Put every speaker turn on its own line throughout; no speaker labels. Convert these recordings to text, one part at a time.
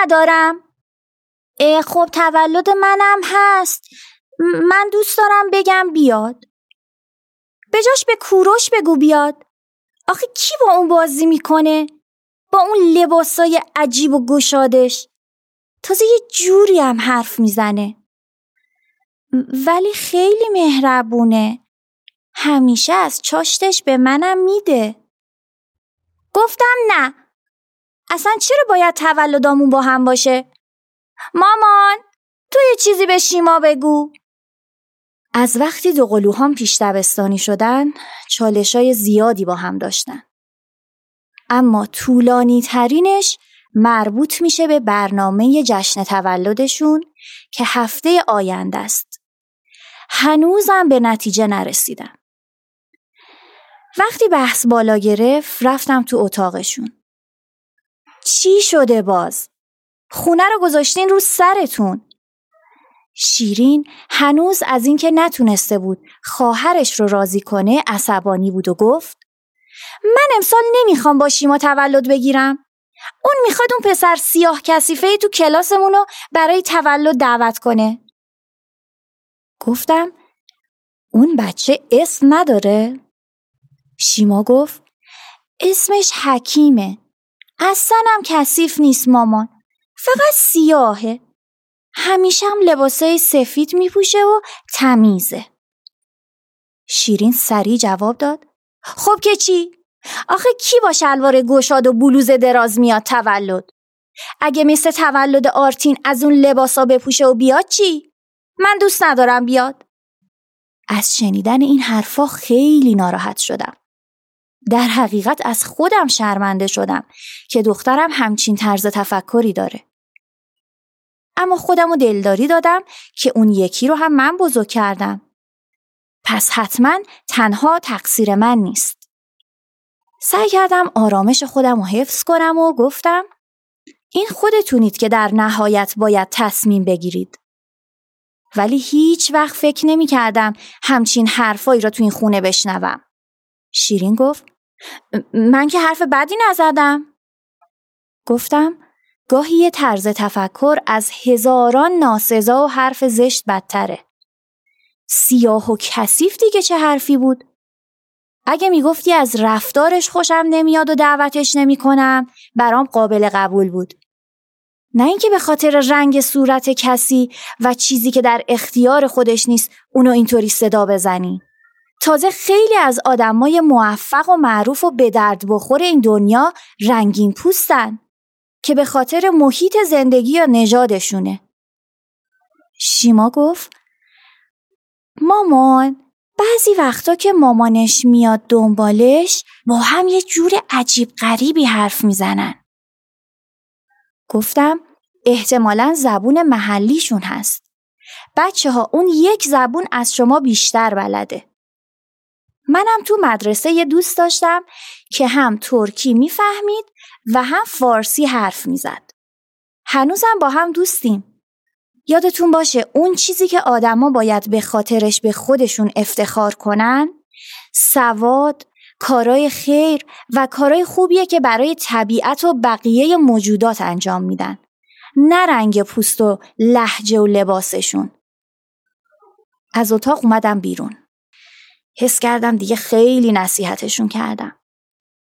ندارم. خب تولد منم هست. من دوست دارم بگم بیاد. بجاش به کوروش بگو بیاد. آخه کی با اون بازی می‌کنه؟ با اون لباسای عجیب و گشادش. تازه یه جوری هم حرف می‌زنه. ولی خیلی مهربونه. همیشه از چاشتش به منم میده. گفتم نه. اصلا چرا باید تولدامون با هم باشه؟ مامان تو یه چیزی به شیما بگو.
از وقتی دو قلوهام پیش دبستانی شدن چالشای زیادی با هم داشتن. اما طولانی ترینش مربوط میشه به برنامه جشن تولدشون که هفته آینده است. هنوزم به نتیجه نرسیدن وقتی بحث بالا گرفت رفتم تو اتاقشون. چی شده باز؟ خونه رو گذاشتین رو سرتون شیرین هنوز از اینکه نتونسته بود خواهرش رو راضی کنه عصبانی بود و گفت من امسال نمی‌خوام با شیما تولد بگیرم اون می‌خواد اون پسر سیاه کسیفه تو کلاسمون رو برای تولد دعوت کنه گفتم اون بچه اسم نداره؟ شیما گفت اسمش حکیمه اصلا هم کثیف نیست مامان فقط سیاهه همیشه هم لباسای سفید میپوشه و تمیزه شیرین سریع جواب داد خب که چی؟ آخه کی با شلوار گشاد و بلوز دراز میاد تولد؟ اگه مثل تولد آرتین از اون لباسا بپوشه و بیاد چی؟ من دوست ندارم بیاد از شنیدن این حرفا خیلی ناراحت شدم در حقیقت از خودم شرمنده شدم که دخترم همچین طرز تفکری داره. اما خودم دلداری دادم که اون یکی رو هم من بزرگ کردم. پس حتما تنها تقصیر من نیست. سعی کردم آرامش خودم رو حفظ کنم و گفتم این خودتونید که در نهایت باید تصمیم بگیرید. ولی هیچ وقت فکر نمی کردم همچین حرفایی را تو این خونه بشنوم. شیرین گفت من که حرف بدی نزدم. گفتم گاهی یه طرز تفکر از هزاران ناسزا و حرف زشت بدتره. سیاه و کثیف دیگه چه حرفی بود؟ اگه می‌گفتی از رفتارش خوشم نمیاد و دعوتش نمی‌کنم برام قابل قبول بود. نه اینکه به خاطر رنگ صورت کسی و چیزی که در اختیار خودش نیست اونو اینطوری صدا بزنی. تازه خیلی از آدمای موفق و معروف و به درد بخور این دنیا رنگین پوستن که به خاطر محیط زندگی یا نژادشونه. شیما گفت مامان بعضی وقتا که مامانش میاد دنبالش با هم یه جور عجیب غریبی حرف می‌زنن. گفتم احتمالا زبون محلیشون هست. بچه ها اون یک زبون از شما بیشتر بلده. منم تو مدرسه یه دوست داشتم که هم ترکی می‌فهمید و هم فارسی حرف می‌زد. هنوزم با هم دوستیم. یادتون باشه اون چیزی که آدما باید به خاطرش به خودشون افتخار کنن سواد، کارای خیر و کارای خوبیه که برای طبیعت و بقیه موجودات انجام میدن. نه رنگ پوست و لحجه و لباسشون. از اتاق اومدم بیرون. حس کردم دیگه خیلی نصیحتشون کردم.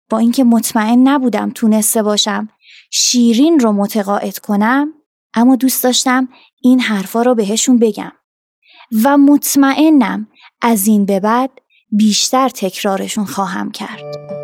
با اینکه مطمئن نبودم تونسته باشم شیرین رو متقاعد کنم اما دوست داشتم این حرفا رو بهشون بگم و مطمئنم از این به بعد بیشتر تکرارشون خواهم کرد.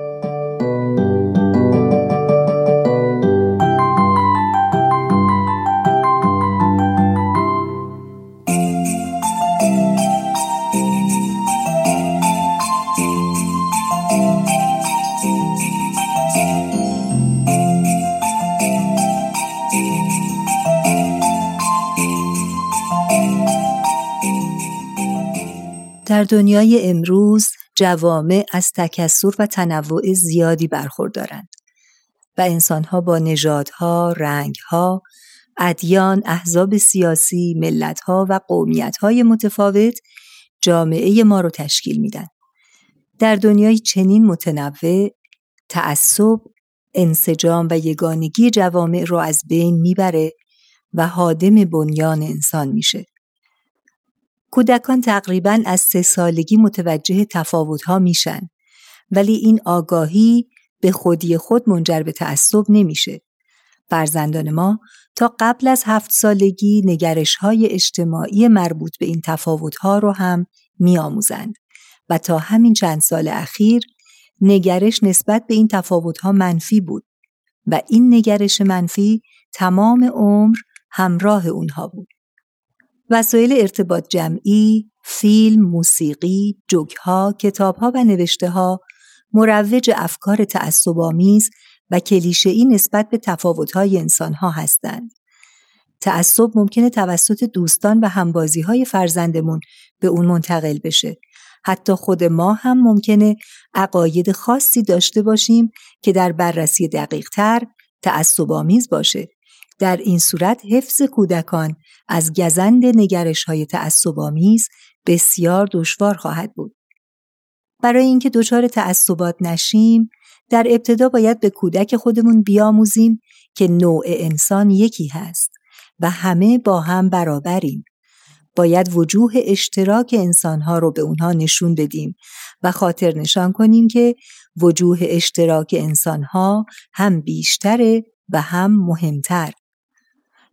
در دنیای امروز جوامع از تکسر و تنوع زیادی برخوردارند و انسانها با نژادها، رنگها، ادیان، احزاب سیاسی، ملتها و قومیتهای متفاوت جامعه ما رو تشکیل میدن. در دنیای چنین متنوع تعصب انسجام و یگانگی جوامع رو از بین می‌بره و حادم بنیان انسان میشه. کودکان تقریبا از سه سالگی متوجه تفاوتها میشن ولی این آگاهی به خودی خود منجر به تعصب نمیشه. فرزندان ما تا قبل از هفت سالگی نگرش های اجتماعی مربوط به این تفاوتها رو هم میآموزند و تا همین چند سال اخیر نگرش نسبت به این تفاوتها منفی بود و این نگرش منفی تمام عمر همراه اونها بود. وسایل ارتباط جمعی، فیلم، موسیقی، جوکها، کتابها و نوشته مروج افکار تعصبآمیز و کلیشه‌ای نسبت به تفاوت‌های انسانها هستند. تعصب ممکنه توسط دوستان و همبازی های فرزندمون به اون منتقل بشه. حتی خود ما هم ممکنه عقاید خاصی داشته باشیم که در بررسی دقیق تر تعصبآمیز باشه. در این صورت حفظ کودکان از گزند نگرش های بسیار دشوار خواهد بود. برای اینکه دچار تعصبات نشیم در ابتدا باید به کودک خودمون بیاموزیم که نوع انسان یکی هست و همه با هم برابریم. باید وجوه اشتراک انسانها رو به اونها نشون بدیم و خاطر نشان کنیم که وجوه اشتراک انسانها هم بیشتره و هم مهمتر.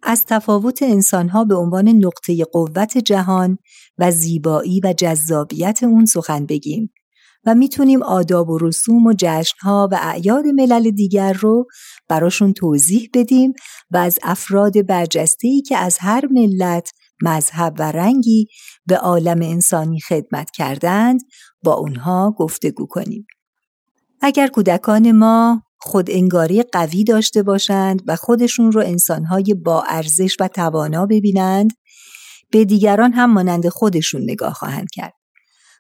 از تفاوت انسانها به عنوان نقطه قوت جهان و زیبایی و جذابیت اون سخن بگیم و می‌تونیم آداب و رسوم و جشنها و اعیاد ملل دیگر رو براشون توضیح بدیم و از افراد برجسته‌ای که از هر ملت مذهب و رنگی به عالم انسانی خدمت کردند با اونها گفتگو کنیم. اگر کودکان ما خود انگاری قوی داشته باشند و خودشون رو انسانهای با ارزش و توانا ببینند به دیگران هم مانند خودشون نگاه خواهند کرد.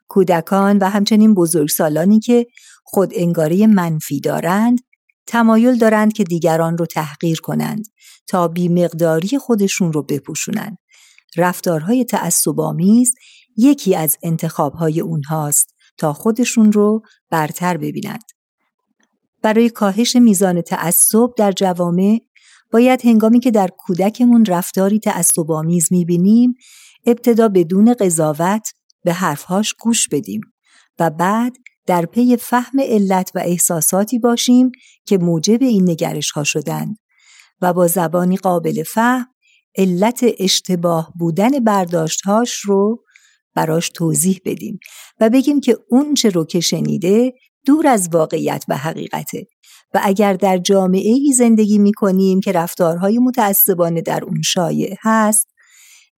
کودکان و همچنین بزرگسالانی که خود انگاری منفی دارند تمایل دارند که دیگران رو تحقیر کنند تا بیمقداری خودشون رو بپوشونند. رفتارهای تعصبآمیز یکی از انتخابهای اونهاست تا خودشون رو برتر ببینند. برای کاهش میزان تعصب در جوامع باید هنگامی که در کودکمون رفتاری تعصبآمیز می‌بینیم ابتدا بدون قضاوت به حرفهاش گوش بدیم و بعد در پی فهم علت و احساساتی باشیم که موجب این نگرش ها شدند و با زبانی قابل فهم علت اشتباه بودن برداشتهاش رو براش توضیح بدیم و بگیم که اون چه رو که شنیده دور از واقعیت و حقیقته و اگر در جامعه ای زندگی می کنیم که رفتارهای متعصبانه در اون شایع هست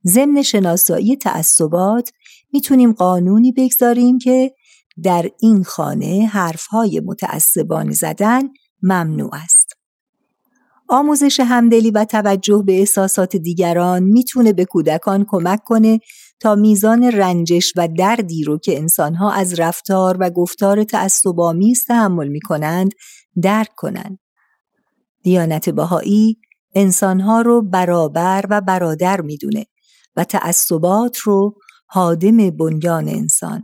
ضمن شناسایی تعصبات می‌تونیم قانونی بگذاریم که در این خانه حرفهای متعصبانه زدن ممنوع است. آموزش همدلی و توجه به احساسات دیگران می‌تونه به کودکان کمک کنه تا میزان رنجش و دردی رو که انسانها از رفتار و گفتار تعصب‌آمیز تحمل می‌کنند درک کنند. دیانت بهایی انسانها رو برابر و برادر می‌دونه و تعصبات رو حادم بنیان انسان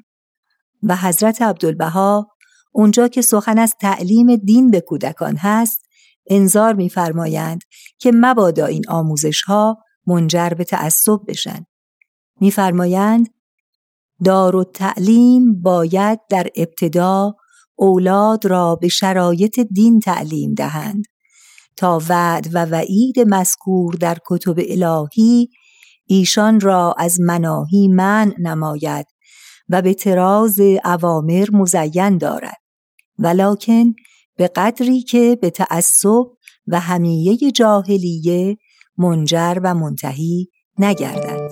و حضرت عبدالبها اونجا که سخن از تعلیم دین به کودکان هست انظار میفرمایند که مبادا این آموزش ها منجر به تعصب بشن. میفرمایند دار و تعلیم باید در ابتدا اولاد را به شرایط دین تعلیم دهند تا وعد و وعید مذکور در کتب الهی ایشان را از مناهی من نماید و به تراز اوامر مزین دارد. ولکن به قدری که به تعصب و همیه جاهلیه منجر و منتهی نگردد.